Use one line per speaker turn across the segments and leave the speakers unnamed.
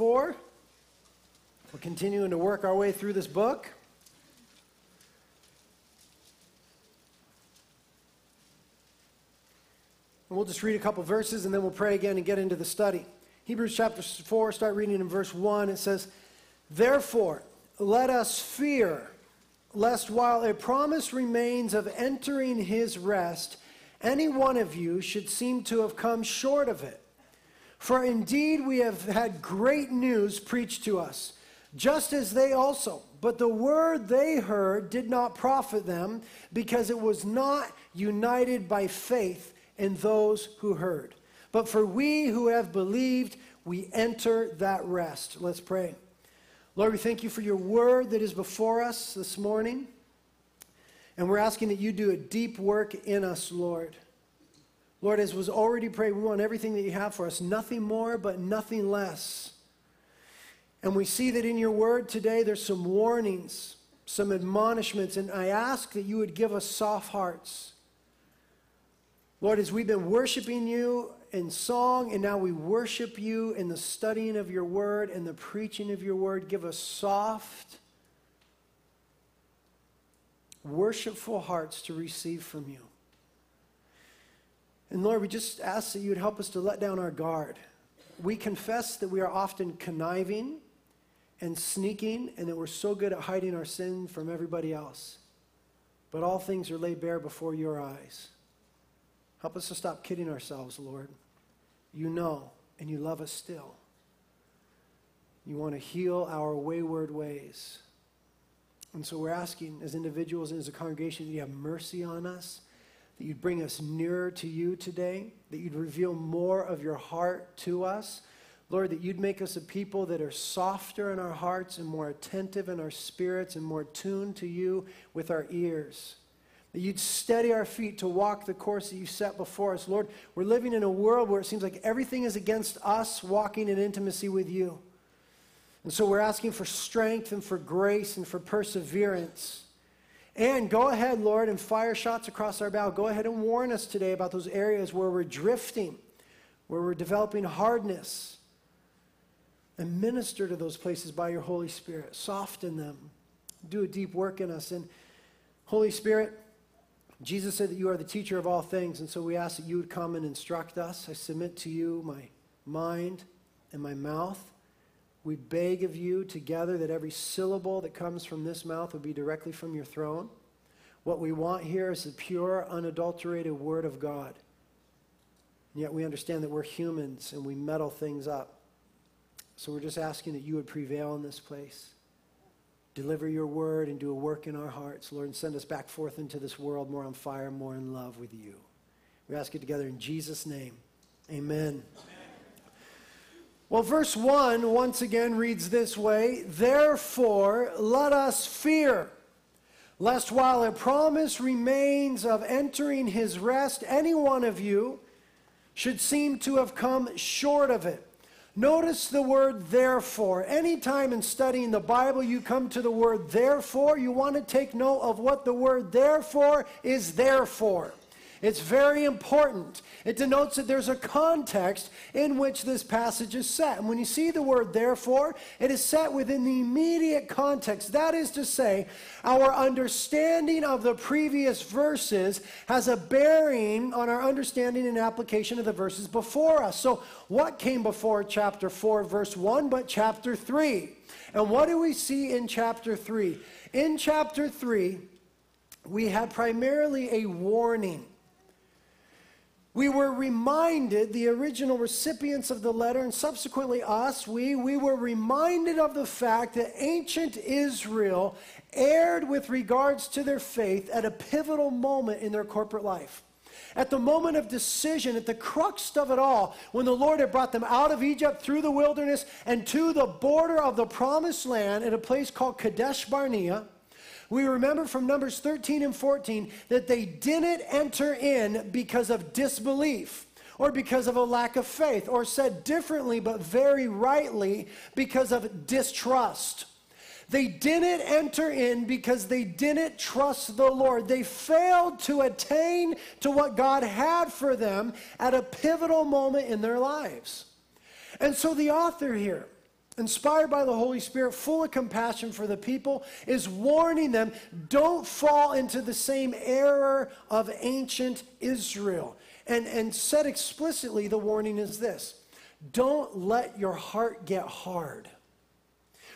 4. We're continuing to work our way through this book. And we'll just read a couple verses and then we'll pray again and get into the study. Hebrews chapter 4, start reading in verse 1. It says, Therefore, let us fear, lest while a promise remains of entering his rest, any one of you should seem to have come short of it. For indeed we have had great news preached to us, just as they also. But the word they heard did not profit them, because it was not united by faith in those who heard. But for we who have believed, we enter that rest. Let's pray. Lord, we thank you for your word that is before us this morning. And we're asking that you do a deep work in us, Lord. Lord, as was already prayed, we want everything that you have for us, nothing more, but nothing less. And we see that in your word today, there's some warnings, some admonishments, and I ask that you would give us soft hearts. Lord, as we've been worshiping you in song, and now we worship you in the studying of your word and the preaching of your word, give us soft, worshipful hearts to receive from you. And Lord, we just ask that you would help us to let down our guard. We confess that we are often conniving and sneaking, and that we're so good at hiding our sin from everybody else. But all things are laid bare before your eyes. Help us to stop kidding ourselves, Lord. You know, and you love us still. You want to heal our wayward ways. And so we're asking, as individuals and as a congregation, that you have mercy on us that you'd bring us nearer to you today, that you'd reveal more of your heart to us. Lord, that you'd make us a people that are softer in our hearts and more attentive in our spirits and more tuned to you with our ears. That you'd steady our feet to walk the course that you set before us. Lord, we're living in a world where it seems like everything is against us walking in intimacy with you. And so we're asking for strength and for grace and for perseverance. And go ahead, Lord, and fire shots across our bow. Go ahead and warn us today about those areas where we're drifting, where we're developing hardness. And minister to those places by your Holy Spirit. Soften them. Do a deep work in us. And Holy Spirit, Jesus said that you are the teacher of all things, and so we ask that you would come and instruct us. I submit to you my mind and my mouth. We beg of you together that every syllable that comes from this mouth would be directly from your throne. What we want here is the pure, unadulterated Word of God. And yet we understand that we're humans and we meddle things up. So we're just asking that you would prevail in this place. Deliver your word and do a work in our hearts, Lord, and send us back forth into this world more on fire, more in love with you. We ask it together in Jesus' name. Amen. Well, verse 1 once again reads this way Therefore, let us fear, lest while a promise remains of entering his rest, any one of you should seem to have come short of it. Notice the word therefore. Anytime in studying the Bible you come to the word therefore, you want to take note of what the word therefore is there for. It's very important. It denotes that there's a context in which this passage is set. And when you see the word therefore, it is set within the immediate context. That is to say, our understanding of the previous verses has a bearing on our understanding and application of the verses before us. So, what came before chapter 4, verse 1, but chapter 3? And what do we see in chapter 3? In chapter 3, we have primarily a warning we were reminded, the original recipients of the letter, and subsequently us, we, we were reminded of the fact that ancient Israel erred with regards to their faith at a pivotal moment in their corporate life. At the moment of decision, at the crux of it all, when the Lord had brought them out of Egypt through the wilderness and to the border of the promised land at a place called Kadesh Barnea, we remember from Numbers 13 and 14 that they didn't enter in because of disbelief or because of a lack of faith, or said differently but very rightly, because of distrust. They didn't enter in because they didn't trust the Lord. They failed to attain to what God had for them at a pivotal moment in their lives. And so the author here, inspired by the Holy Spirit, full of compassion for the people, is warning them don't fall into the same error of ancient Israel. And, and said explicitly, the warning is this don't let your heart get hard.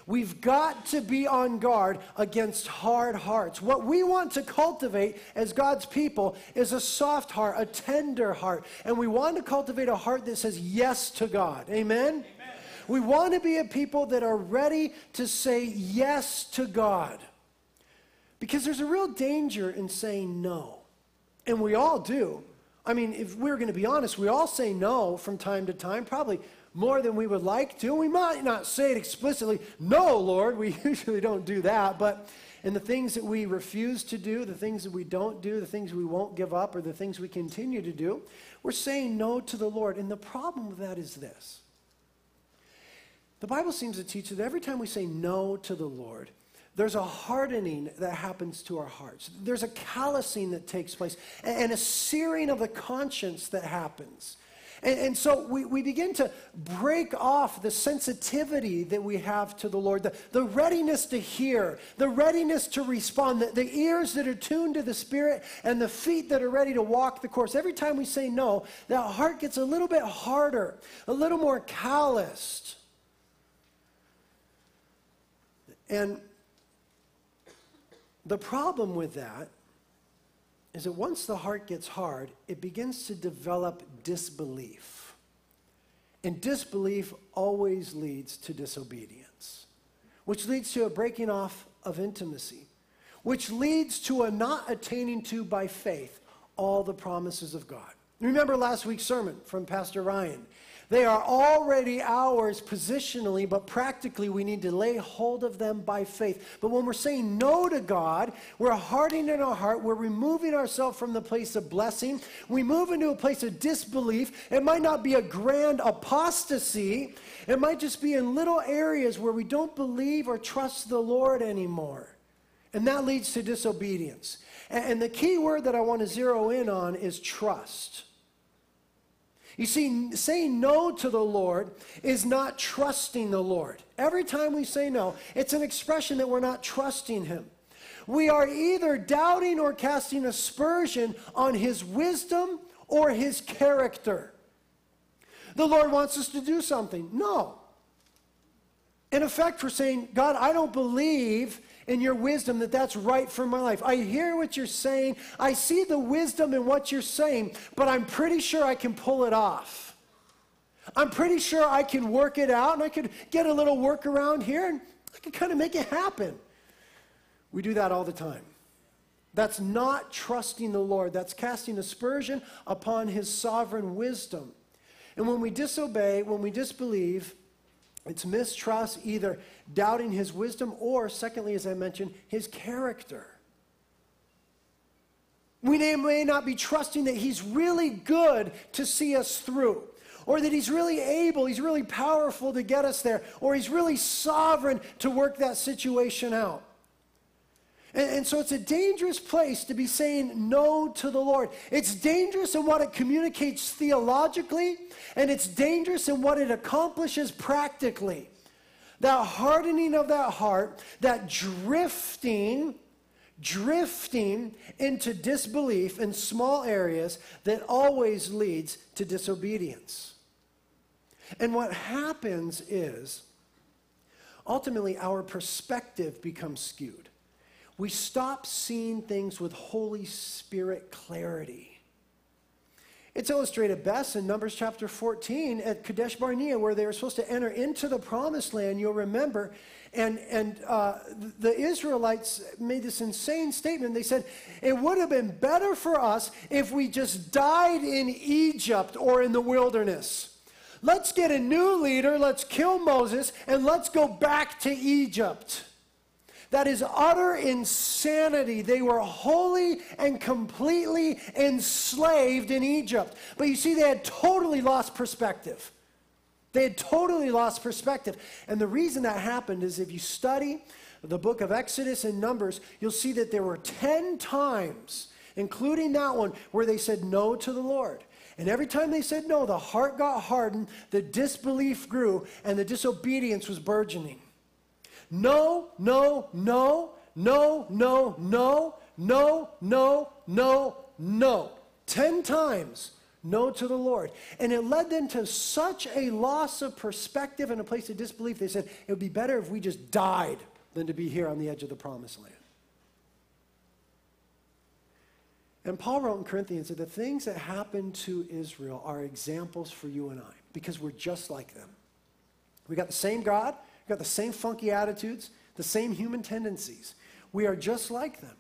We've got to be on guard against hard hearts. What we want to cultivate as God's people is a soft heart, a tender heart. And we want to cultivate a heart that says yes to God. Amen? We want to be a people that are ready to say yes to God. Because there's a real danger in saying no. And we all do. I mean, if we're going to be honest, we all say no from time to time, probably more than we would like to. We might not say it explicitly, no, Lord. We usually don't do that. But in the things that we refuse to do, the things that we don't do, the things we won't give up, or the things we continue to do, we're saying no to the Lord. And the problem with that is this the Bible seems to teach that every time we say no to the Lord, there's a hardening that happens to our hearts. There's a callousing that takes place and a searing of the conscience that happens. And, and, so we, we begin to break off the sensitivity that we have to the Lord, the, the readiness to hear, the readiness to respond, the, the ears that are tuned to the Spirit, and the feet that are ready to walk the course. Every time we say no, that heart gets a little bit harder, a little more calloused. And the problem with that is that once the heart gets hard, it begins to develop disbelief. And disbelief always leads to disobedience, which leads to a breaking off of intimacy, which leads to a not attaining to by faith all the promises of God. Remember last week's sermon from Pastor Ryan. They are already ours positionally, but practically we need to lay hold of them by faith. But when we're saying no to God, we're hardening in our heart, we're removing ourselves from the place of blessing, we move into a place of disbelief. It might not be a grand apostasy, it might just be in little areas where we don't believe or trust the Lord anymore. And that leads to disobedience. And the key word that I want to zero in on is trust. You see, saying no to the Lord is not trusting the Lord. Every time we say no, it's an expression that we're not trusting Him. We are either doubting or casting aspersion on His wisdom or His character. The Lord wants us to do something. No. In effect, we're saying, God, I don't believe in your wisdom that that's right for my life. I hear what you're saying. I see the wisdom in what you're saying, but I'm pretty sure I can pull it off. I'm pretty sure I can work it out and I could get a little work around here and I could kind of make it happen. We do that all the time. That's not trusting the Lord. That's casting aspersion upon his sovereign wisdom. And when we disobey, when we disbelieve, it's mistrust, either doubting his wisdom or, secondly, as I mentioned, his character. We may not be trusting that he's really good to see us through, or that he's really able, he's really powerful to get us there, or he's really sovereign to work that situation out. And, and, so it's a dangerous place to be saying no to the Lord. It's dangerous in what it communicates theologically, and it's dangerous in what it accomplishes practically. That hardening of that heart, that drifting, drifting into disbelief in small areas that always leads to disobedience. And what happens is ultimately our perspective becomes skewed we stop seeing things with Holy Spirit clarity. It's illustrated best in Numbers chapter 14 at Kadesh Barnea, where they were supposed to enter into the promised land, you'll remember. And, and uh, the Israelites made this insane statement. They said, It would have been better for us if we just died in Egypt or in the wilderness. Let's get a new leader, let's kill Moses, and let's go back to Egypt. That is utter insanity. They were wholly and completely enslaved in Egypt. But you see, they had totally lost perspective. They had totally lost perspective. And the reason that happened is if you study the book of Exodus and Numbers, you'll see that there were 10 times, including that one, where they said no to the Lord. And every time they said no, the heart got hardened, the disbelief grew, and the disobedience was burgeoning. No, no, no, no, no, no, no, no, no, no. Ten times no to the Lord. And it led them to such a loss of perspective and a place of disbelief. They said, it would be better if we just died than to be here on the edge of the promised land. And Paul wrote in Corinthians that the things that happened to Israel are examples for you and I because we're just like them. We got the same God, we got the same funky attitudes, the same human tendencies. We are just like them.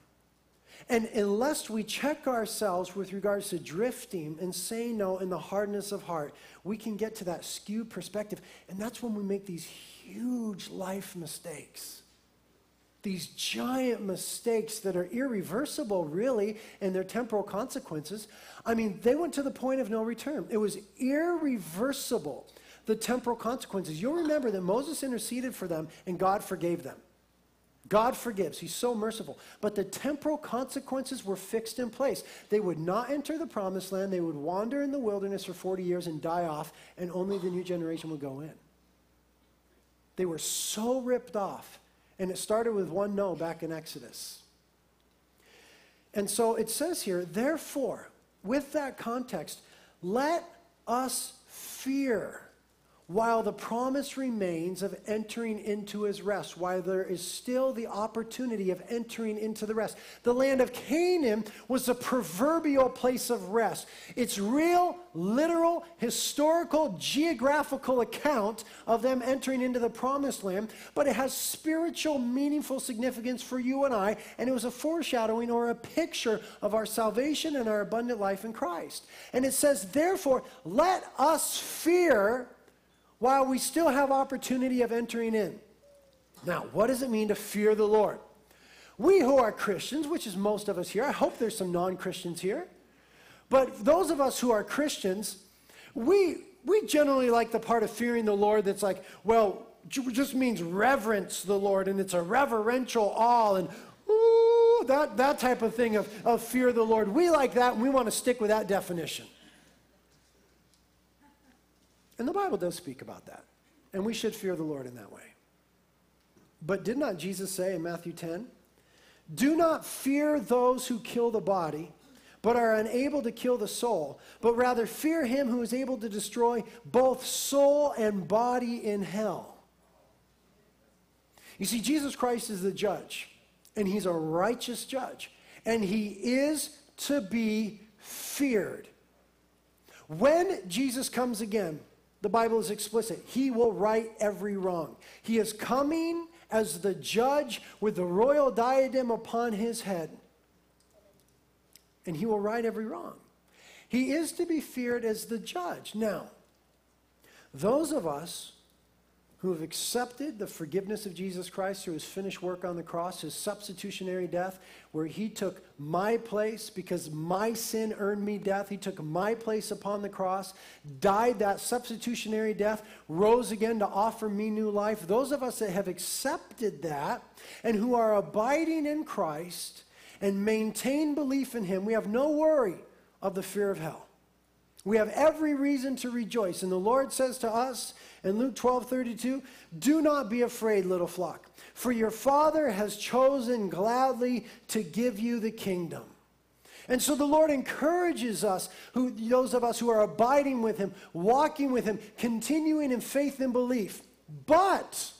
And unless we check ourselves with regards to drifting and saying no in the hardness of heart, we can get to that skewed perspective. And that's when we make these huge life mistakes. These giant mistakes that are irreversible, really, and their temporal consequences. I mean, they went to the point of no return. It was irreversible, the temporal consequences. You'll remember that Moses interceded for them and God forgave them. God forgives. He's so merciful. But the temporal consequences were fixed in place. They would not enter the promised land. They would wander in the wilderness for 40 years and die off, and only the new generation would go in. They were so ripped off. And it started with one no back in Exodus. And so it says here, therefore, with that context, let us fear while the promise remains of entering into his rest, while there is still the opportunity of entering into the rest. The land of Canaan was a proverbial place of rest. It's real, literal, historical, geographical account of them entering into the promised land, but it has spiritual, meaningful significance for you and I, and it was a foreshadowing or a picture of our salvation and our abundant life in Christ. And it says, therefore, let us fear while we still have opportunity of entering in. Now, what does it mean to fear the Lord? We who are Christians, which is most of us here, I hope there's some non Christians here, but those of us who are Christians, we, we generally like the part of fearing the Lord that's like, well, just means reverence the Lord, and it's a reverential awe, and ooh, that, that type of thing of, of fear the Lord. We like that, and we want to stick with that definition. And the Bible does speak about that. And we should fear the Lord in that way. But did not Jesus say in Matthew 10, Do not fear those who kill the body, but are unable to kill the soul, but rather fear him who is able to destroy both soul and body in hell. You see, Jesus Christ is the judge, and he's a righteous judge, and he is to be feared. When Jesus comes again, the Bible is explicit. He will right every wrong. He is coming as the judge with the royal diadem upon his head. And he will right every wrong. He is to be feared as the judge. Now, those of us who have accepted the forgiveness of Jesus Christ through his finished work on the cross, his substitutionary death, where he took my place because my sin earned me death. He took my place upon the cross, died that substitutionary death, rose again to offer me new life. Those of us that have accepted that and who are abiding in Christ and maintain belief in him, we have no worry of the fear of hell. We have every reason to rejoice. And the Lord says to us in Luke 12 32, Do not be afraid, little flock, for your Father has chosen gladly to give you the kingdom. And so the Lord encourages us, who, those of us who are abiding with Him, walking with Him, continuing in faith and belief. But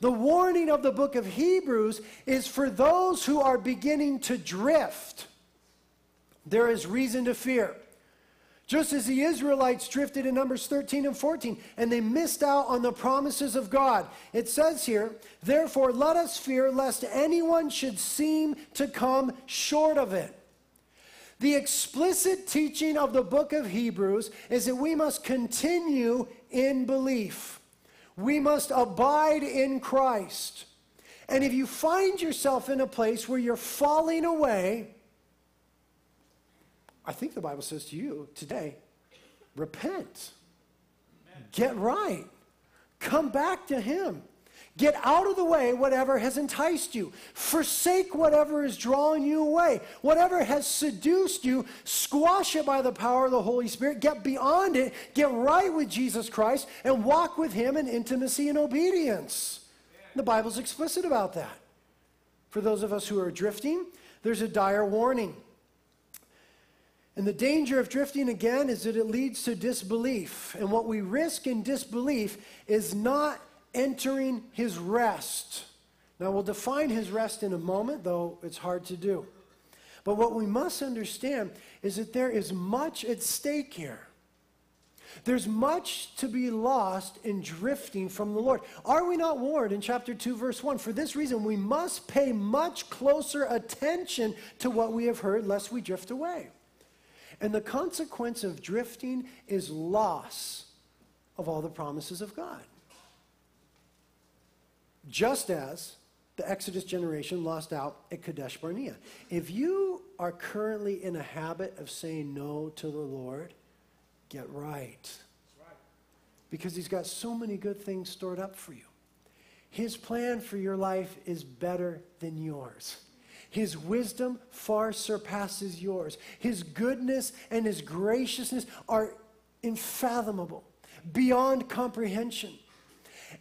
the warning of the book of Hebrews is for those who are beginning to drift. There is reason to fear. Just as the Israelites drifted in Numbers 13 and 14, and they missed out on the promises of God. It says here, Therefore, let us fear lest anyone should seem to come short of it. The explicit teaching of the book of Hebrews is that we must continue in belief. We must abide in Christ. And if you find yourself in a place where you're falling away, I think the Bible says to you today repent, Amen. get right, come back to Him. Get out of the way whatever has enticed you. Forsake whatever is drawing you away. Whatever has seduced you, squash it by the power of the Holy Spirit. Get beyond it. Get right with Jesus Christ and walk with Him in intimacy and obedience. The Bible's explicit about that. For those of us who are drifting, there's a dire warning. And the danger of drifting again is that it leads to disbelief. And what we risk in disbelief is not entering his rest. Now, we'll define his rest in a moment, though it's hard to do. But what we must understand is that there is much at stake here. There's much to be lost in drifting from the Lord. Are we not warned in chapter 2, verse 1? For this reason, we must pay much closer attention to what we have heard, lest we drift away. And the consequence of drifting is loss of all the promises of God. Just as the Exodus generation lost out at Kadesh Barnea. If you are currently in a habit of saying no to the Lord, get right. Because He's got so many good things stored up for you. His plan for your life is better than yours. His wisdom far surpasses yours. His goodness and His graciousness are unfathomable, beyond comprehension.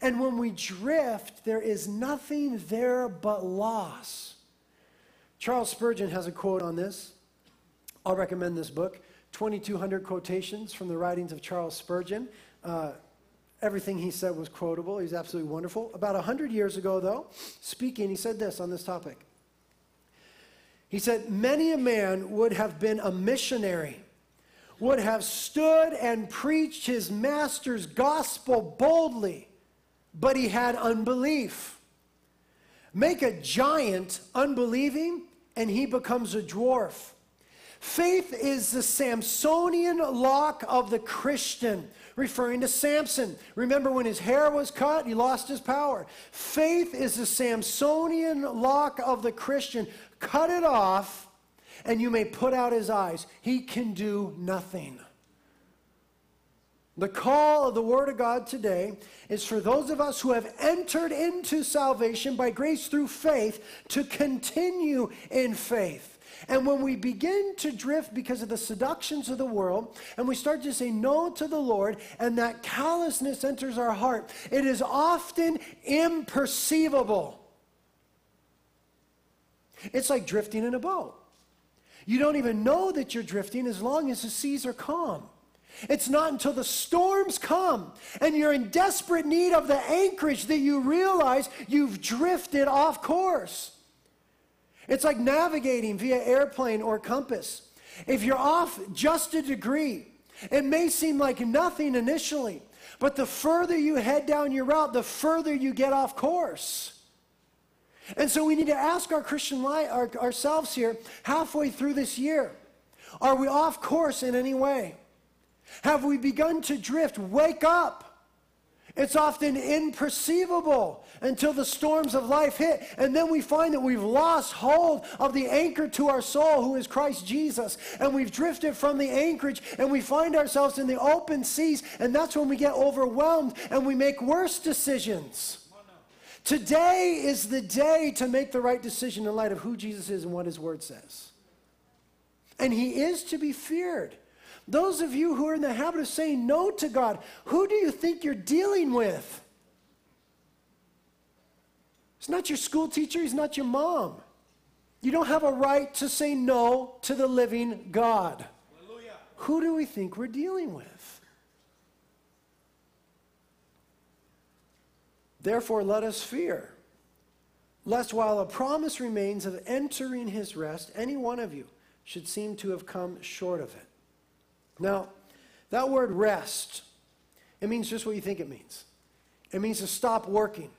And when we drift, there is nothing there but loss. Charles Spurgeon has a quote on this. I'll recommend this book 2,200 quotations from the writings of Charles Spurgeon. Uh, everything he said was quotable. He's absolutely wonderful. About 100 years ago, though, speaking, he said this on this topic. He said, Many a man would have been a missionary, would have stood and preached his master's gospel boldly but he had unbelief. Make a giant unbelieving, and he becomes a dwarf. Faith is the Samsonian lock of the Christian, referring to Samson. Remember when his hair was cut, he lost his power. Faith is the Samsonian lock of the Christian. Cut it off, and you may put out his eyes. He can do nothing. The call of the Word of God today is for those of us who have entered into salvation by grace through faith to continue in faith. And when we begin to drift because of the seductions of the world, and we start to say no to the Lord, and that callousness enters our heart, it is often imperceivable. It's like drifting in a boat. You don't even know that you're drifting as long as the seas are calm. It's not until the storms come and you're in desperate need of the anchorage that you realize you've drifted off course. It's like navigating via airplane or compass. If you're off just a degree, it may seem like nothing initially, but the further you head down your route, the further you get off course. And so we need to ask our Christian life, our, ourselves here halfway through this year are we off course in any way? Have we begun to drift? Wake up. It's often imperceivable until the storms of life hit. And then we find that we've lost hold of the anchor to our soul, who is Christ Jesus. And we've drifted from the anchorage and we find ourselves in the open seas. And that's when we get overwhelmed and we make worse decisions. Today is the day to make the right decision in light of who Jesus is and what his word says. And he is to be feared. Those of you who are in the habit of saying no to God, who do you think you're dealing with? It's not your school teacher, he's not your mom. You don't have a right to say no to the living God. Hallelujah. Who do we think we're dealing with? Therefore, let us fear, lest while a promise remains of entering his rest, any one of you should seem to have come short of it. Now, that word rest, it means just what you think it means. It means to stop working.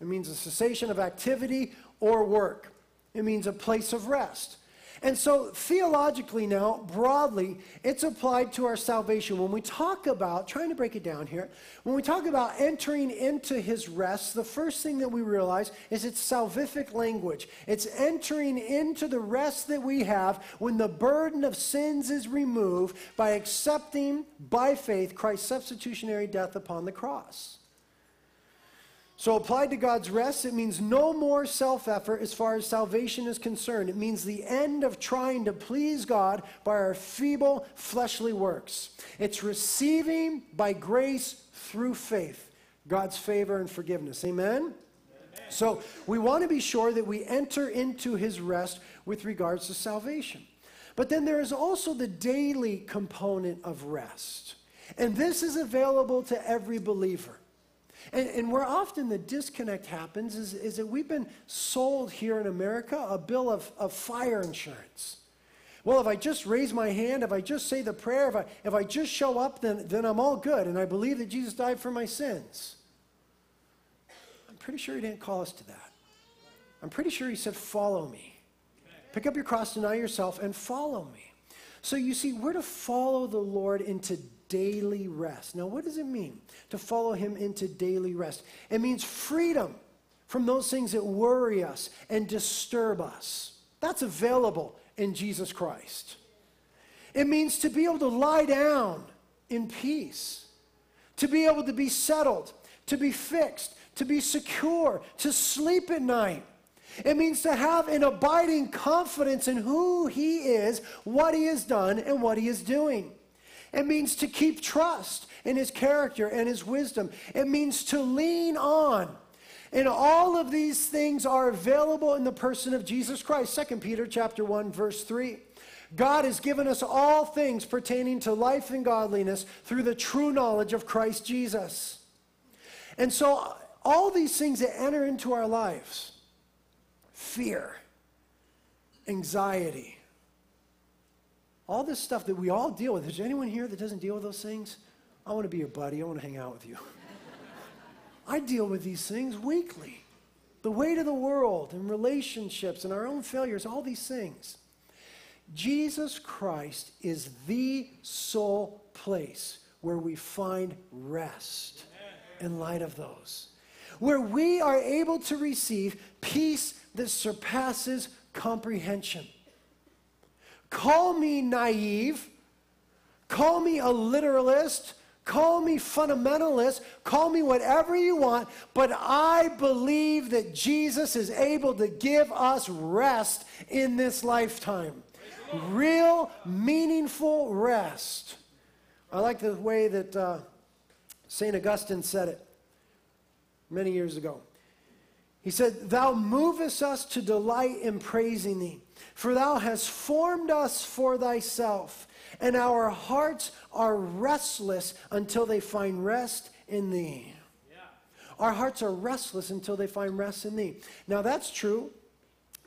It means a cessation of activity or work. It means a place of rest. And so, theologically, now, broadly, it's applied to our salvation. When we talk about, trying to break it down here, when we talk about entering into his rest, the first thing that we realize is it's salvific language. It's entering into the rest that we have when the burden of sins is removed by accepting by faith Christ's substitutionary death upon the cross. So, applied to God's rest, it means no more self effort as far as salvation is concerned. It means the end of trying to please God by our feeble fleshly works. It's receiving by grace through faith God's favor and forgiveness. Amen? Amen? So, we want to be sure that we enter into his rest with regards to salvation. But then there is also the daily component of rest. And this is available to every believer. And, and, where often the disconnect happens is, is that we've been sold here in America a bill of, of fire insurance. Well, if I just raise my hand, if I just say the prayer, if I, if I just show up, then, then I'm all good. And I believe that Jesus died for my sins. I'm pretty sure he didn't call us to that. I'm pretty sure he said, Follow me. Pick up your cross, deny yourself, and follow me. So you see, we're to follow the Lord into daily rest. Now, what does it mean to follow him into daily rest? It means freedom from those things that worry us and disturb us. That's available in Jesus Christ. It means to be able to lie down in peace, to be able to be settled, to be fixed, to be secure, to sleep at night. It means to have an abiding confidence in who He is, what He has done, and what He is doing. It means to keep trust in his character and his wisdom. It means to lean on. And all of these things are available in the person of Jesus Christ. 2 Peter chapter 1 verse 3. God has given us all things pertaining to life and godliness through the true knowledge of Christ Jesus. And so all these things that enter into our lives, fear, anxiety, all this stuff that we all deal with. Is there anyone here that doesn't deal with those things? I want to be your buddy. I want to hang out with you. I deal with these things weekly. The weight of the world and relationships and our own failures, all these things. Jesus Christ is the sole place where we find rest in light of those. Where we are able to receive peace that surpasses comprehension. Call me naive, call me a literalist, call me fundamentalist, call me whatever you want, but I believe that Jesus is able to give us rest in this lifetime. Real, meaningful rest. I like the way that uh, St. Augustine said it many years ago. He said, Thou movest us to delight in praising thee. For thou hast formed us for thyself, and our hearts are restless until they find rest in thee. Yeah. Our hearts are restless until they find rest in thee. Now that's true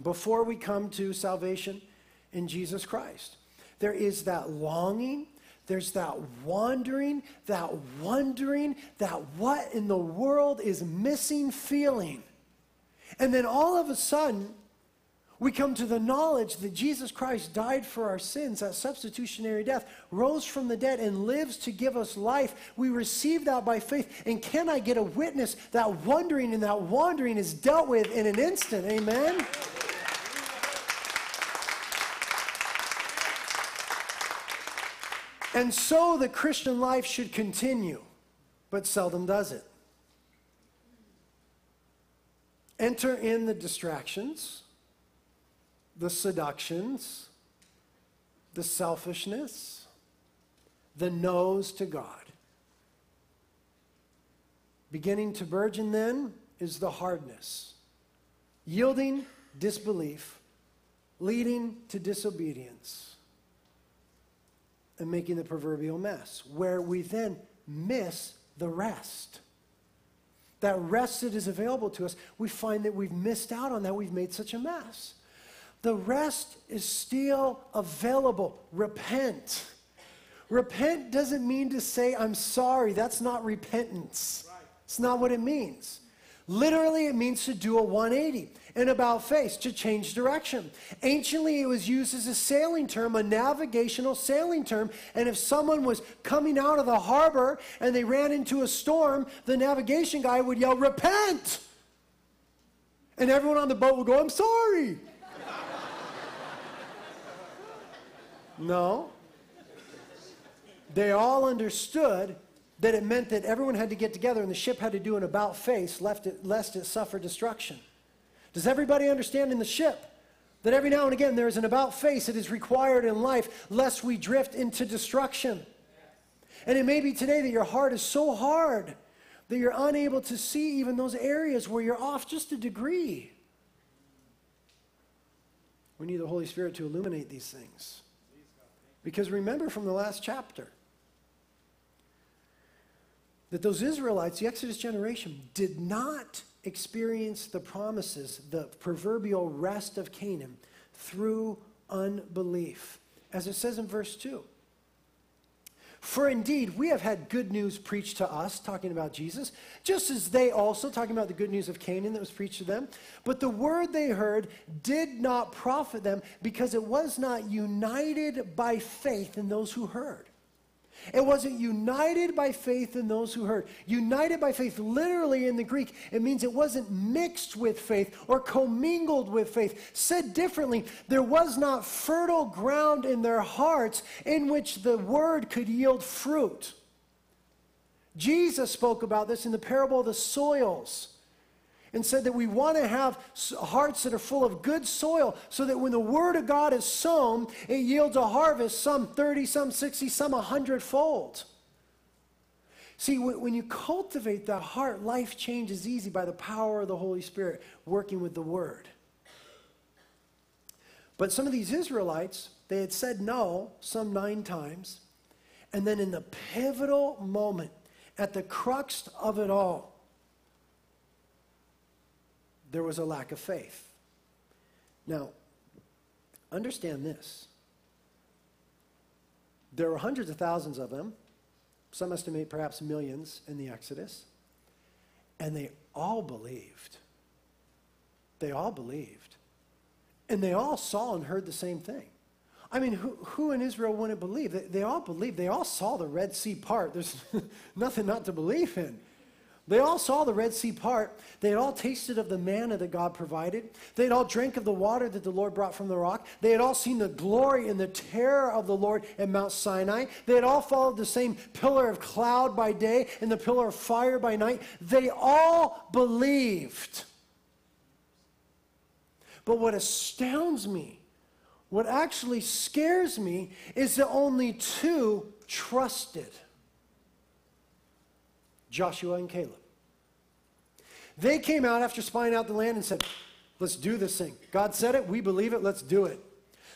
before we come to salvation in Jesus Christ. There is that longing, there's that wandering, that wondering, that what in the world is missing feeling. And then all of a sudden, we come to the knowledge that Jesus Christ died for our sins, that substitutionary death, rose from the dead, and lives to give us life. We receive that by faith. And can I get a witness that wondering and that wandering is dealt with in an instant? Amen? And so the Christian life should continue, but seldom does it. Enter in the distractions the seductions, the selfishness, the no's to God. Beginning to burgeon then is the hardness, yielding disbelief, leading to disobedience, and making the proverbial mess, where we then miss the rest. That rest that is available to us, we find that we've missed out on that. We've made such a mess. The rest is still available. Repent. Repent doesn't mean to say, I'm sorry. That's not repentance. It's not what it means. Literally, it means to do a 180, an about face, to change direction. Anciently, it was used as a sailing term, a navigational sailing term. And if someone was coming out of the harbor and they ran into a storm, the navigation guy would yell, Repent! And everyone on the boat would go, I'm sorry. No. They all understood that it meant that everyone had to get together and the ship had to do an about face lest it, lest it suffer destruction. Does everybody understand in the ship that every now and again there is an about face that is required in life lest we drift into destruction? And it may be today that your heart is so hard that you're unable to see even those areas where you're off just a degree. We need the Holy Spirit to illuminate these things. Because remember from the last chapter that those Israelites, the Exodus generation, did not experience the promises, the proverbial rest of Canaan, through unbelief. As it says in verse 2. For indeed, we have had good news preached to us, talking about Jesus, just as they also, talking about the good news of Canaan that was preached to them. But the word they heard did not profit them because it was not united by faith in those who heard. It wasn't united by faith in those who heard. United by faith, literally in the Greek, it means it wasn't mixed with faith or commingled with faith. Said differently, there was not fertile ground in their hearts in which the word could yield fruit. Jesus spoke about this in the parable of the soils and said that we want to have hearts that are full of good soil so that when the word of God is sown, it yields a harvest, some 30, some 60, some 100 fold. See, when you cultivate that heart, life changes easy by the power of the Holy Spirit working with the word. But some of these Israelites, they had said no some nine times. And then in the pivotal moment, at the crux of it all, there was a lack of faith. Now, understand this. There were hundreds of thousands of them, some estimate perhaps millions in the Exodus, and they all believed. They all believed. And they all saw and heard the same thing. I mean, who, who in Israel wouldn't believe? They, they all believed. They all saw the Red Sea part. There's nothing not to believe in. They all saw the Red Sea part. They had all tasted of the manna that God provided. They had all drank of the water that the Lord brought from the rock. They had all seen the glory and the terror of the Lord at Mount Sinai. They had all followed the same pillar of cloud by day and the pillar of fire by night. They all believed. But what astounds me, what actually scares me, is that only two trusted. Joshua and Caleb. They came out after spying out the land and said, Let's do this thing. God said it, we believe it, let's do it.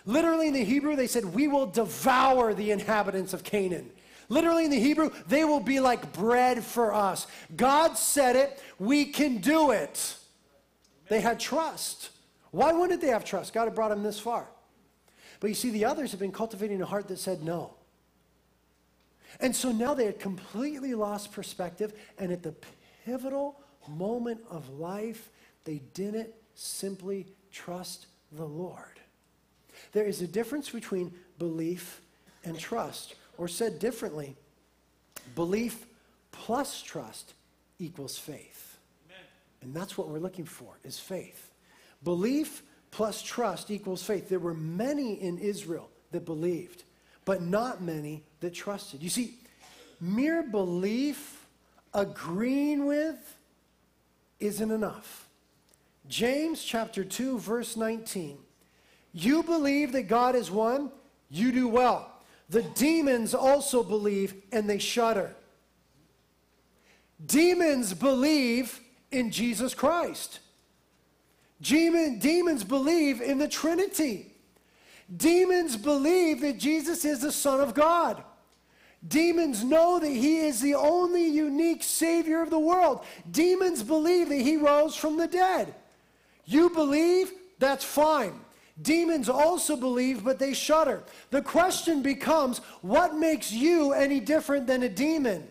Literally in the Hebrew, they said, We will devour the inhabitants of Canaan. Literally in the Hebrew, they will be like bread for us. God said it, we can do it. They had trust. Why wouldn't they have trust? God had brought them this far. But you see, the others have been cultivating a heart that said no. And so now they had completely lost perspective, and at the pivotal moment of life, they didn't simply trust the Lord. There is a difference between belief and trust, or said differently, belief plus trust equals faith. Amen. And that's what we're looking for is faith. Belief plus trust equals faith. There were many in Israel that believed but not many that trusted. You see, mere belief, agreeing with, isn't enough. James chapter 2, verse 19. You believe that God is one, you do well. The demons also believe and they shudder. Demons believe in Jesus Christ. Demon, demons believe in the Trinity. Demons believe that Jesus is the Son of God. Demons know that he is the only unique Savior of the world. Demons believe that he rose from the dead. You believe? That's fine. Demons also believe, but they shudder. The question becomes what makes you any different than a demon?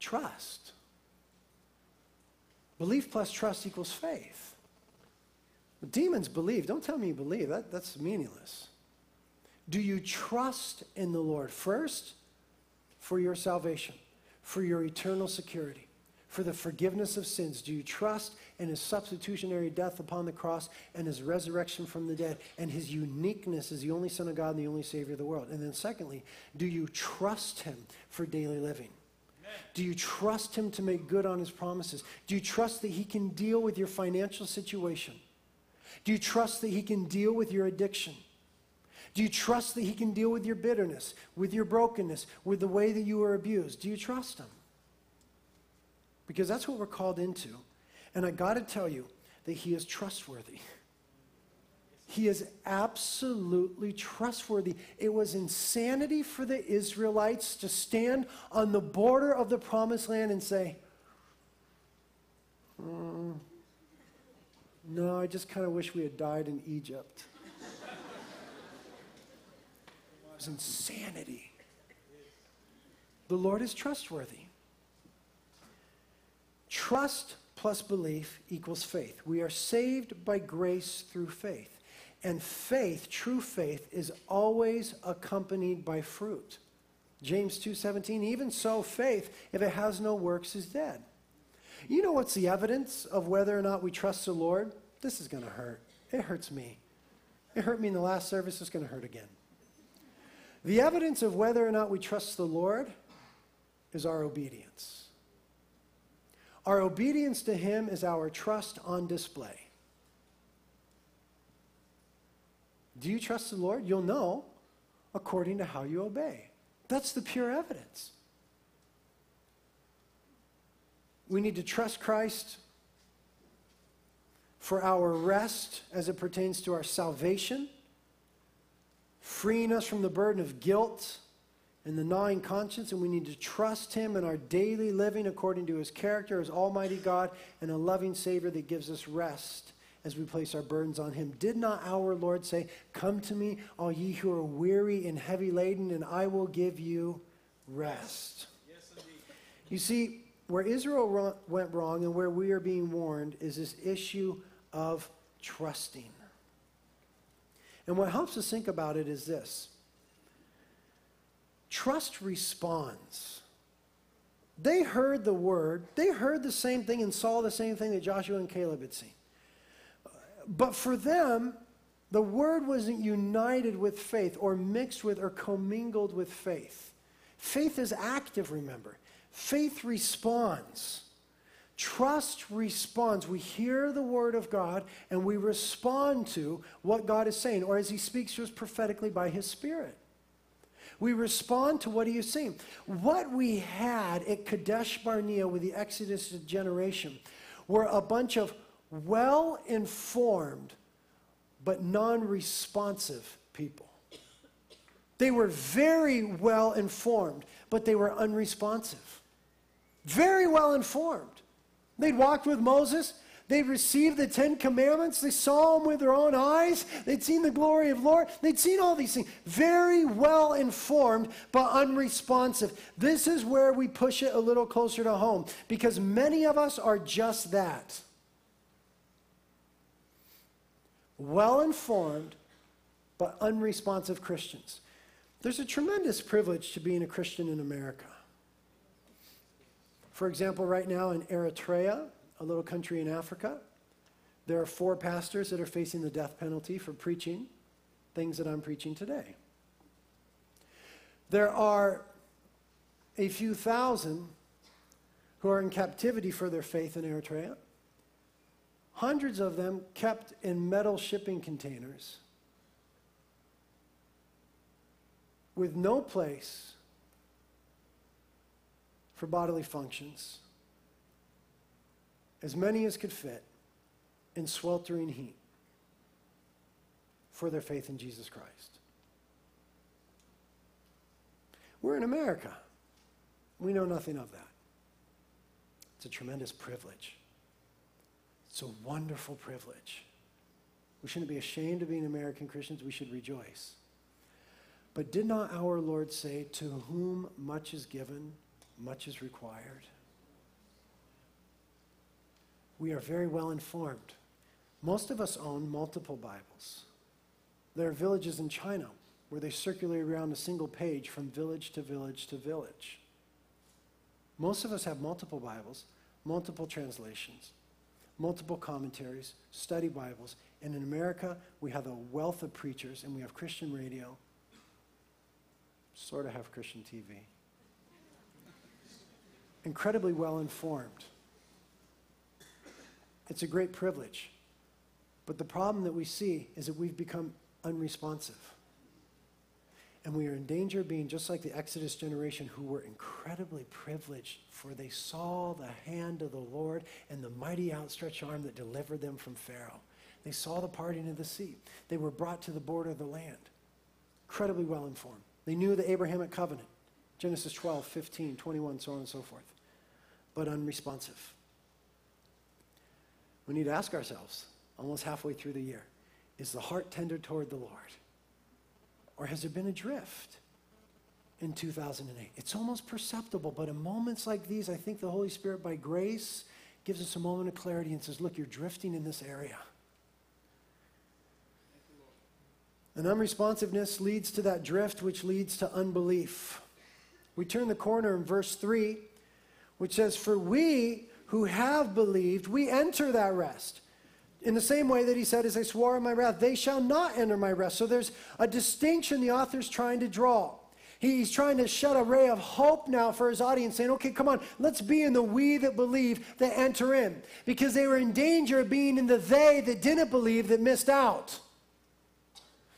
Trust. Belief plus trust equals faith. demons believe. Don't tell me you believe. That, that's meaningless. Do you trust in the Lord first for your salvation, for your eternal security, for the forgiveness of sins? Do you trust in his substitutionary death upon the cross and his resurrection from the dead and his uniqueness as the only Son of God and the only Savior of the world? And then, secondly, do you trust him for daily living? Do you trust him to make good on his promises? Do you trust that he can deal with your financial situation? Do you trust that he can deal with your addiction? Do you trust that he can deal with your bitterness, with your brokenness, with the way that you were abused? Do you trust him? Because that's what we're called into. And I got to tell you that he is trustworthy. He is absolutely trustworthy. It was insanity for the Israelites to stand on the border of the promised land and say, mm, No, I just kind of wish we had died in Egypt. it was insanity. The Lord is trustworthy. Trust plus belief equals faith. We are saved by grace through faith. And faith, true faith, is always accompanied by fruit. James 2:17 even so faith if it has no works is dead. You know what's the evidence of whether or not we trust the Lord? This is going to hurt. It hurts me. It hurt me in the last service, it's going to hurt again. The evidence of whether or not we trust the Lord is our obedience. Our obedience to Him is our trust on display. Do you trust the Lord? You'll know according to how you obey. That's the pure evidence. We need to trust Christ for our rest as it pertains to our salvation, freeing us from the burden of guilt and the gnawing conscience, and we need to trust Him in our daily living according to His character as Almighty God and a loving Savior that gives us rest as we place our burdens on Him. Did not our Lord say, Come to me, all ye who are weary and heavy laden, and I will give you rest? Yes, indeed. You see, where Israel went wrong and where we are being warned is this issue of trusting. And what helps us think about it is this Trust responds. They heard the word, they heard the same thing and saw the same thing that Joshua and Caleb had seen. But for them, the word wasn't united with faith or mixed with or commingled with faith. Faith is active, remember. Faith responds. Trust responds. We hear the word of God and we respond to what God is saying, or as he speaks to us prophetically by his spirit. We respond to what he is saying. What we had at Kadesh Barnea with the Exodus generation were a bunch of well informed but non responsive people. They were very well informed, but they were unresponsive. Very well informed. They'd walked with Moses, They'd received the Ten Commandments. They saw them with their own eyes. They'd seen the glory of Lord. They'd seen all these things. Very well informed, but unresponsive. This is where we push it a little closer to home because many of us are just that. Well informed, but unresponsive Christians. There's a tremendous privilege to being a Christian in America. For example, right now in Eritrea, a little country in Africa. There are four pastors that are facing the death penalty for preaching things that I'm preaching today. There are a few thousand who are in captivity for their faith in Eritrea. Hundreds of them kept in metal shipping containers with no place for bodily functions as many as could fit in sweltering heat for their faith in Jesus Christ. We're in America. We know nothing of that. It's a tremendous privilege. It's a wonderful privilege. We shouldn't be ashamed of being American Christians. We should rejoice. But did not our Lord say, To whom much is given, much is required? we are very well informed. Most of us own multiple Bibles. There are villages in China where they circulate around a single page from village to village to village. Most of us have multiple Bibles. multiple translations, multiple commentaries, study Bibles. And in America, we have a wealth of preachers, and we have Christian radio, sort of have Christian TV. Incredibly well informed. It's a great privilege. But the problem that we see is that we've become unresponsive. And we are in danger of being just like the Exodus generation who were incredibly privileged, for they saw the hand of the Lord and the mighty outstretched arm that delivered them from Pharaoh. They saw the parting of the sea. They were brought to the border of the land. Incredibly well informed. They knew the Abrahamic covenant Genesis 12, 15, 21, so on and so forth. But unresponsive. We need to ask ourselves, almost halfway through the year, is the heart tender toward the Lord? Or has there been a drift in 2008? It's almost perceptible, but in moments like these, I think the Holy Spirit, by grace, gives us a moment of clarity and says, Look, you're drifting in this area. And unresponsiveness leads to that drift, which leads to unbelief. We turn the corner in verse 3, which says, For we who have believed, we enter that rest. In the same way that he said, As I swore in my wrath, they shall not enter my rest. So there's a distinction the author's trying to draw. He's trying to shed a ray of hope now for his audience, saying, okay, come on, let's be in the we that believe that enter in. Because they were in danger of being in the they that didn't believe that missed out.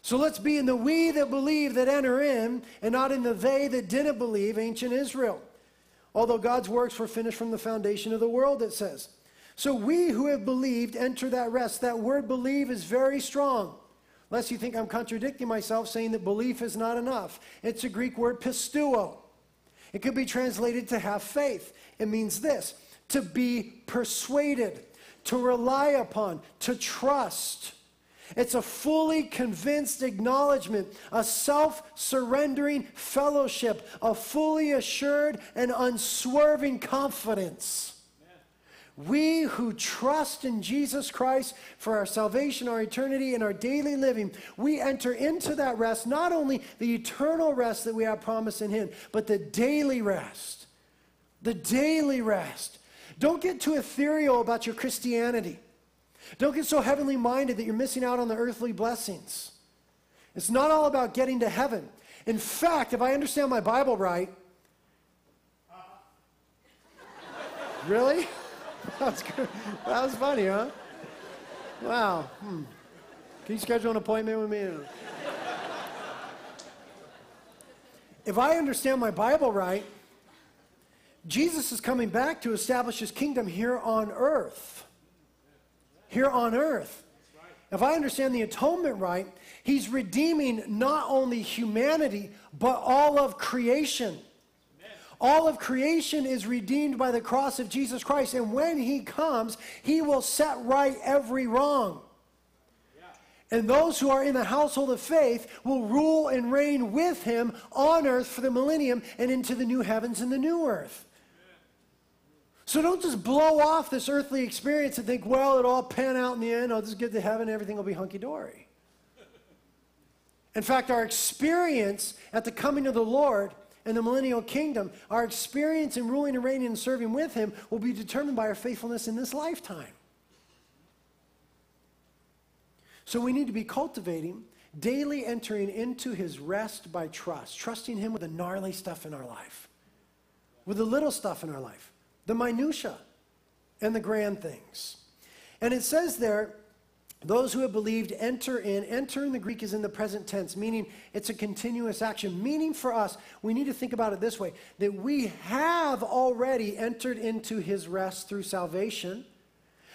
So let's be in the we that believe that enter in, and not in the they that didn't believe, ancient Israel. Although God's works were finished from the foundation of the world, it says. So we who have believed enter that rest. That word believe is very strong. Unless you think I'm contradicting myself saying that belief is not enough. It's a Greek word pisteuo. It could be translated to have faith. It means this to be persuaded, to rely upon, to trust. It's a fully convinced acknowledgement, a self surrendering fellowship, a fully assured and unswerving confidence. We who trust in Jesus Christ for our salvation, our eternity, and our daily living, we enter into that rest, not only the eternal rest that we have promised in Him, but the daily rest. The daily rest. Don't get too ethereal about your Christianity. Don't get so heavenly minded that you're missing out on the earthly blessings. It's not all about getting to heaven. In fact, if I understand my Bible right, really? That's good. That was funny, huh? Wow. Hmm. Can you schedule an appointment with me? if I understand my Bible right, Jesus is coming back to establish his kingdom here on earth here on earth. If I understand the atonement right, he's redeeming not only humanity, but all of creation. All of creation is redeemed by the cross of Jesus Christ. And when he comes, he will set right every wrong. And those who are in the household of faith will rule and reign with him on earth for the millennium and into the new heavens and the new earth. So don't just blow off this earthly experience and think, well, it'll all pan out in the end. I'll just get to heaven, everything will be hunky dory. In fact, our experience at the coming of the Lord and the millennial kingdom, our experience in ruling and reigning and serving with Him will be determined by our faithfulness in this lifetime. So we need to be cultivating, daily entering into His rest by trust, trusting Him with the gnarly stuff in our life, with the little stuff in our life the minutia and the grand things. And it says there, those who have believed enter in. Enter in the Greek is in the present tense, meaning it's a continuous action. Meaning for us, we need to think about it this way that we have already entered into his rest through salvation,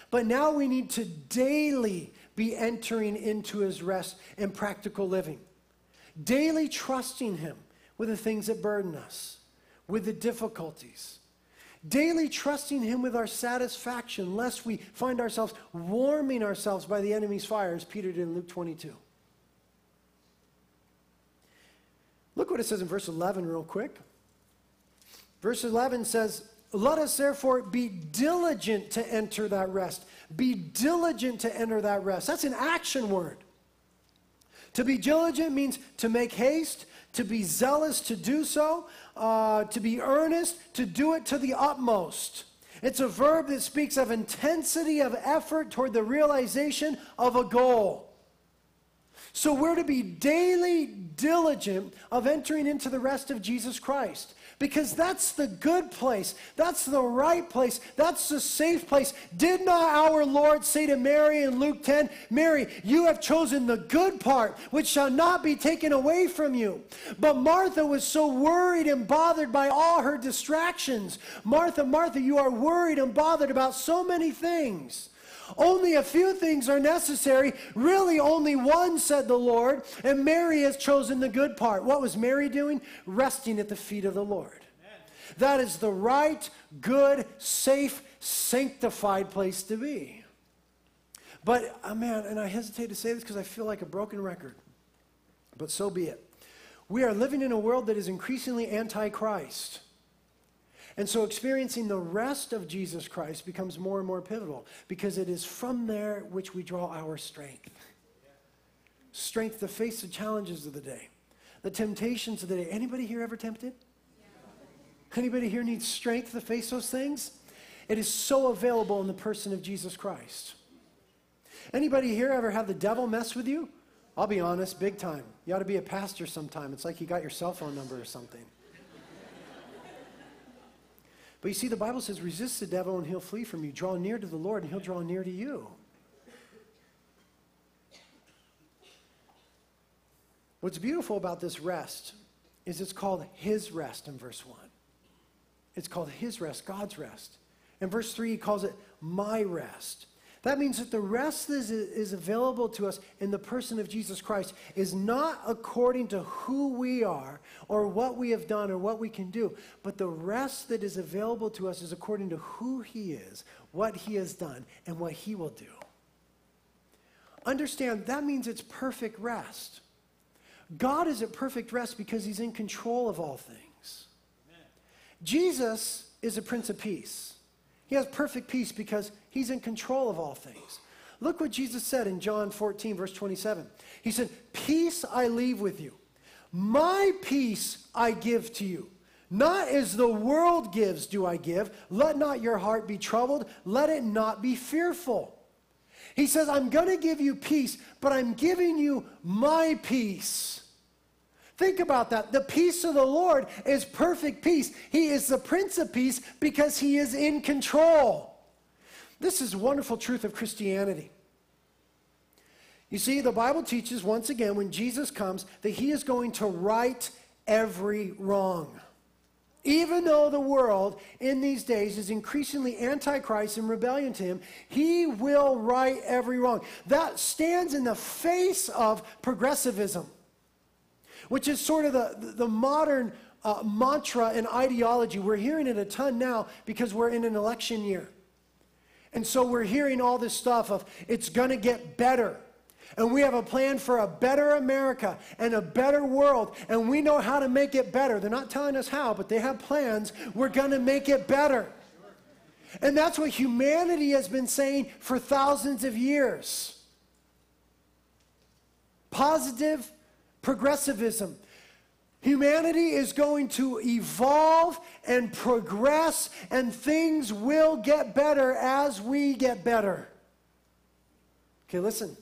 but now we need to daily be entering into his rest in practical living. Daily trusting him with the things that burden us, with the difficulties daily trusting Him with our satisfaction, lest we find ourselves warming ourselves by the enemy's fire, as Peter did in Luke 22. Look what it says in verse 11, real quick. Verse 11 says, Let us therefore be diligent to enter that rest. Be diligent to enter that rest. That's an action word. To be diligent means to make haste, to be zealous to do so, uh, to be earnest, to do it to the utmost. It's a verb that speaks of intensity of effort toward the realization of a goal. So we're to be daily diligent of entering into the rest of Jesus Christ because that's the good place. That's the right place. That's the safe place. Did not our Lord say to Mary in Luke 10, Mary, you have chosen the good part, which shall not be taken away from you? But Martha was so worried and bothered by all her distractions. Martha, Martha, you are worried and bothered about so many things. Only a few things are necessary. Really, only one, said the Lord. And Mary has chosen the good part. What was Mary doing? Resting at the feet of the Lord. Amen. That is the right, good, safe, sanctified place to be. But, oh man, and I hesitate to say this because I feel like a broken record, but so be it. We are living in a world that is increasingly anti Christ. And so experiencing the rest of Jesus Christ becomes more and more pivotal because it is from there which we draw our strength. Strength to face the challenges of the day, the temptations of the day. Anybody here ever tempted? Anybody here needs strength to face those things? It is so available in the person of Jesus Christ. Anybody here ever have the devil mess with you? I'll be honest, big time. You ought to be a pastor sometime. It's like you got your cell phone number or something. But you see, the Bible says, resist the devil and he'll flee from you. Draw near to the Lord and he'll draw near to you. What's beautiful about this rest is it's called his rest in verse 1. It's called his rest, God's rest. In verse 3, he calls it my rest. That means that the rest that is, is available to us in the person of Jesus Christ is not according to who we are or what we have done or what we can do, but the rest that is available to us is according to who He is, what He has done, and what He will do. Understand, that means it's perfect rest. God is at perfect rest because He's in control of all things. Amen. Jesus is a Prince of Peace. He has perfect peace because he's in control of all things. Look what Jesus said in John 14, verse 27. He said, Peace I leave with you, my peace I give to you. Not as the world gives do I give. Let not your heart be troubled, let it not be fearful. He says, I'm going to give you peace, but I'm giving you my peace. Think about that. The peace of the Lord is perfect peace. He is the Prince of Peace because he is in control. This is wonderful truth of Christianity. You see, the Bible teaches once again when Jesus comes that he is going to right every wrong. Even though the world in these days is increasingly antichrist and rebellion to him, he will right every wrong. That stands in the face of progressivism which is sort of the, the modern uh, mantra and ideology. We're hearing it a ton now because we're in an election year. And so we're hearing all this stuff of it's going to get better. And we have a plan for a better America and a better world. And we know how to make it better. They're not telling us how, but they have plans. We're going to make it better. And that's what humanity has been saying for thousands of years. Positive progressivism. Humanity is going to evolve and progress, and things will get better as we get better. Okay, listen.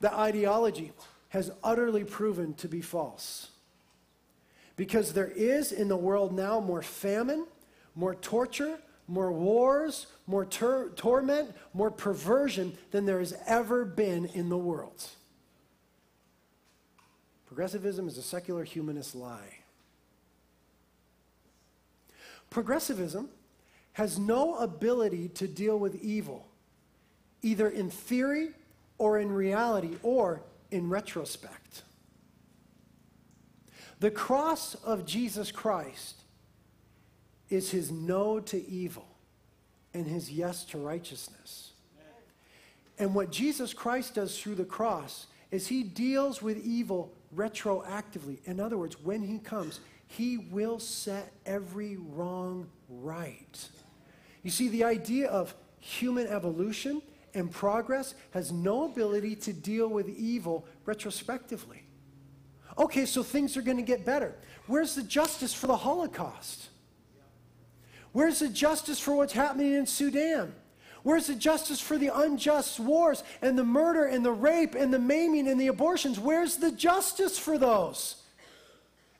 The ideology has utterly proven to be false. Because there is in the world now more famine, more torture, more wars, more torment, more perversion than there has ever been in the world. Progressivism is a secular humanist lie. Progressivism has no ability to deal with evil, either in theory or in reality or in retrospect. The cross of Jesus Christ is his no to evil and his yes to righteousness. And what Jesus Christ does through the cross is he deals with evil retroactively. In other words, when he comes, he will set every wrong right. You see, the idea of human evolution and progress has no ability to deal with evil retrospectively. Okay, so things are going to get better. Where's the justice for the Holocaust? Where's the justice for what's happening in Sudan? Where's the justice for the unjust wars and the murder and the rape and the maiming and the abortions? Where's the justice for those?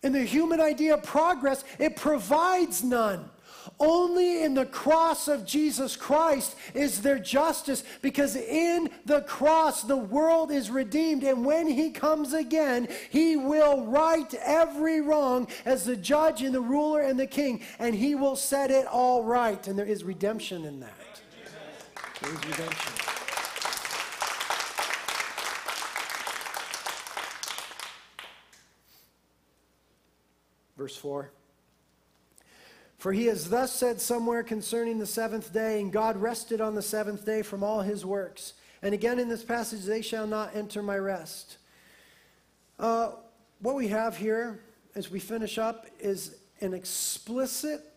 In the human idea of progress, it provides none. Only in the cross of Jesus Christ is there justice because in the cross the world is redeemed. And when he comes again, he will right every wrong as the judge and the ruler and the king, and he will set it all right. And there is redemption in that. Redemption. Verse 4. For he has thus said somewhere concerning the seventh day, and God rested on the seventh day from all his works. And again in this passage, they shall not enter my rest. Uh, what we have here as we finish up is an explicit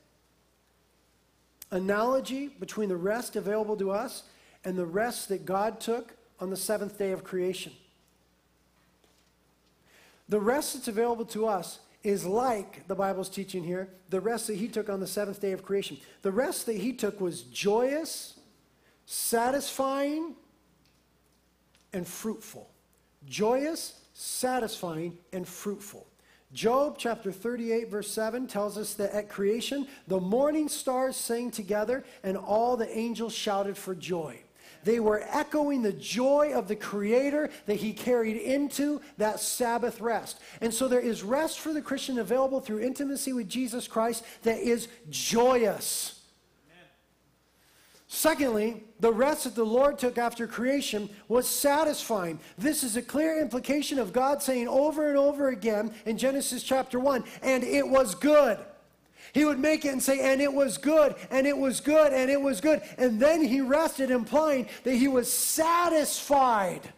analogy between the rest available to us and the rest that God took on the seventh day of creation. The rest that's available to us is like the Bible's teaching here, the rest that he took on the seventh day of creation. The rest that he took was joyous, satisfying, and fruitful. Joyous, satisfying, and fruitful. Job chapter 38, verse 7 tells us that at creation, the morning stars sang together and all the angels shouted for joy. They were echoing the joy of the Creator that He carried into that Sabbath rest. And so there is rest for the Christian available through intimacy with Jesus Christ that is joyous. Secondly, the rest that the Lord took after creation was satisfying. This is a clear implication of God saying over and over again in Genesis chapter 1, and it was good. He would make it and say, and it was good, and it was good, and it was good. And then he rested, implying that he was satisfied.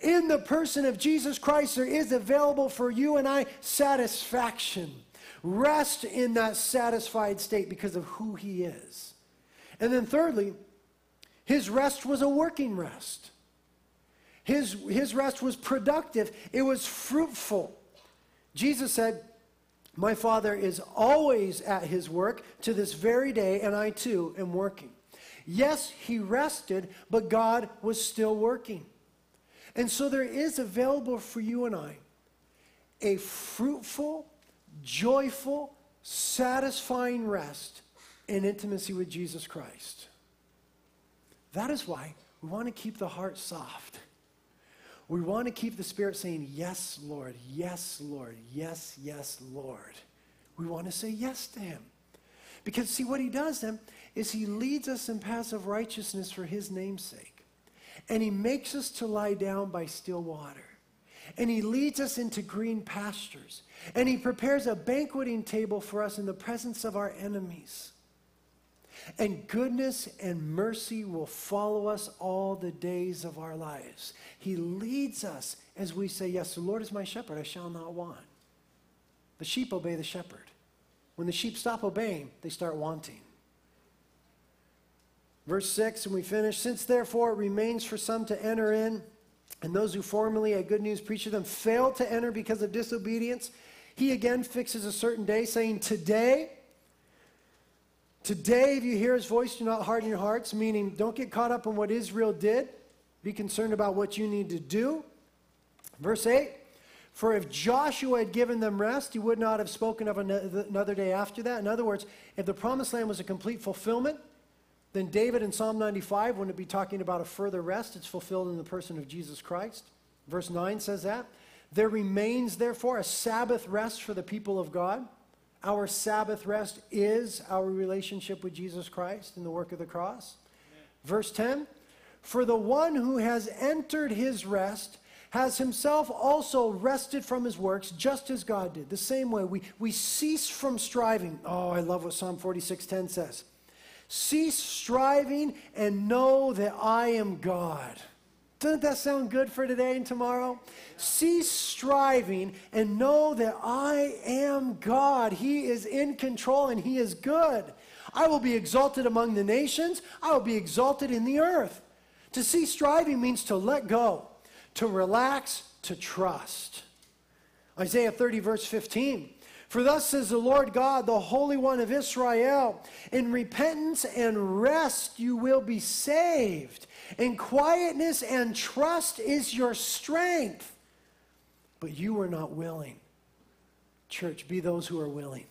In the person of Jesus Christ, there is available for you and I satisfaction. Rest in that satisfied state because of who he is. And then, thirdly, his rest was a working rest. His, his rest was productive, it was fruitful. Jesus said, my Father is always at his work to this very day, and I too am working. Yes, he rested, but God was still working. And so there is available for you and I a fruitful, joyful, satisfying rest in intimacy with Jesus Christ. That is why we want to keep the heart soft. We want to keep the Spirit saying, Yes, Lord, yes, Lord, yes, yes, Lord. We want to say yes to Him. Because, see, what He does then is He leads us in paths of righteousness for His name's sake. And He makes us to lie down by still water. And He leads us into green pastures. And He prepares a banqueting table for us in the presence of our enemies. And goodness and mercy will follow us all the days of our lives. He leads us as we say, Yes, the Lord is my shepherd, I shall not want. The sheep obey the shepherd. When the sheep stop obeying, they start wanting. Verse 6, and we finish Since therefore it remains for some to enter in, and those who formerly had good news preached to them failed to enter because of disobedience, he again fixes a certain day, saying, Today, Today, if you hear his voice, do not harden your hearts, meaning don't get caught up in what Israel did. Be concerned about what you need to do. Verse 8 For if Joshua had given them rest, he would not have spoken of another day after that. In other words, if the promised land was a complete fulfillment, then David in Psalm 95 wouldn't be talking about a further rest. It's fulfilled in the person of Jesus Christ. Verse 9 says that. There remains, therefore, a Sabbath rest for the people of God. Our Sabbath rest is our relationship with Jesus Christ in the work of the cross. Amen. Verse 10 For the one who has entered his rest has himself also rested from his works, just as God did. The same way we, we cease from striving. Oh, I love what Psalm 46:10 says. Cease striving and know that I am God. Doesn't that sound good for today and tomorrow? Cease striving and know that I am God. He is in control and He is good. I will be exalted among the nations, I will be exalted in the earth. To cease striving means to let go, to relax, to trust. Isaiah 30, verse 15. For thus says the Lord God, the Holy One of Israel, in repentance and rest you will be saved. In quietness and trust is your strength. But you were not willing. Church, be those who are willing.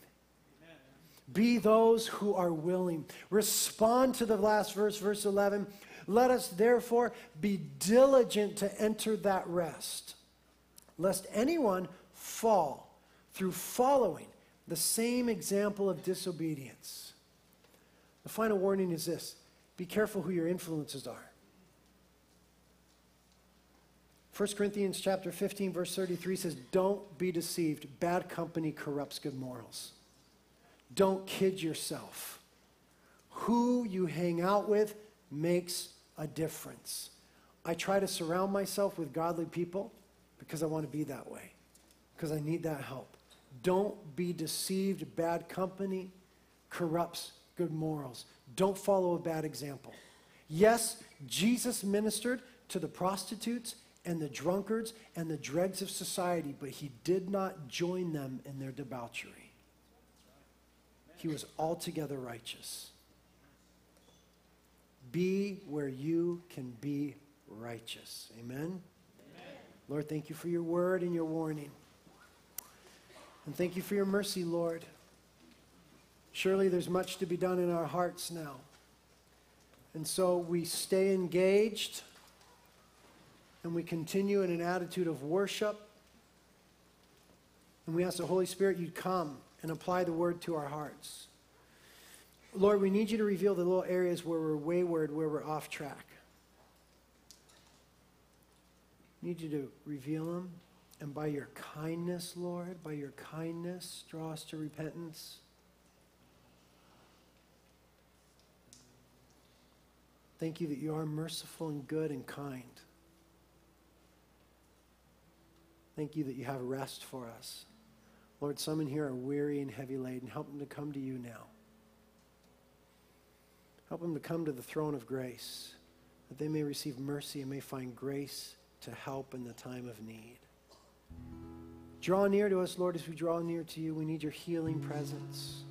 Be those who are willing. Respond to the last verse, verse 11. Let us therefore be diligent to enter that rest, lest anyone fall through following the same example of disobedience. The final warning is this be careful who your influences are. 1 Corinthians chapter 15 verse 33 says don't be deceived bad company corrupts good morals. Don't kid yourself. Who you hang out with makes a difference. I try to surround myself with godly people because I want to be that way. Because I need that help. Don't be deceived. Bad company corrupts good morals. Don't follow a bad example. Yes, Jesus ministered to the prostitutes and the drunkards and the dregs of society, but he did not join them in their debauchery. He was altogether righteous. Be where you can be righteous. Amen? Amen? Lord, thank you for your word and your warning. And thank you for your mercy, Lord. Surely there's much to be done in our hearts now. And so we stay engaged and we continue in an attitude of worship. And we ask the Holy Spirit you'd come and apply the word to our hearts. Lord, we need you to reveal the little areas where we're wayward, where we're off track. We need you to reveal them. And by your kindness, Lord, by your kindness, draw us to repentance. Thank you that you are merciful and good and kind. Thank you that you have rest for us. Lord, some in here are weary and heavy laden. Help them to come to you now. Help them to come to the throne of grace, that they may receive mercy and may find grace to help in the time of need. Draw near to us, Lord, as we draw near to you. We need your healing presence,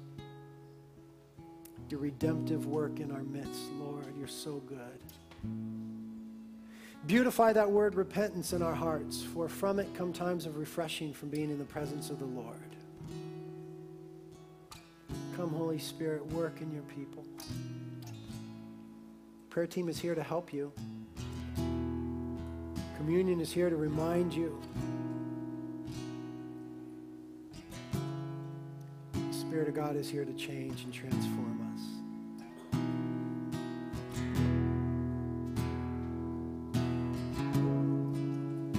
your redemptive work in our midst, Lord. You're so good. Beautify that word repentance in our hearts, for from it come times of refreshing from being in the presence of the Lord. Come, Holy Spirit, work in your people. Prayer team is here to help you. Communion is here to remind you Spirit of God is here to change and transform.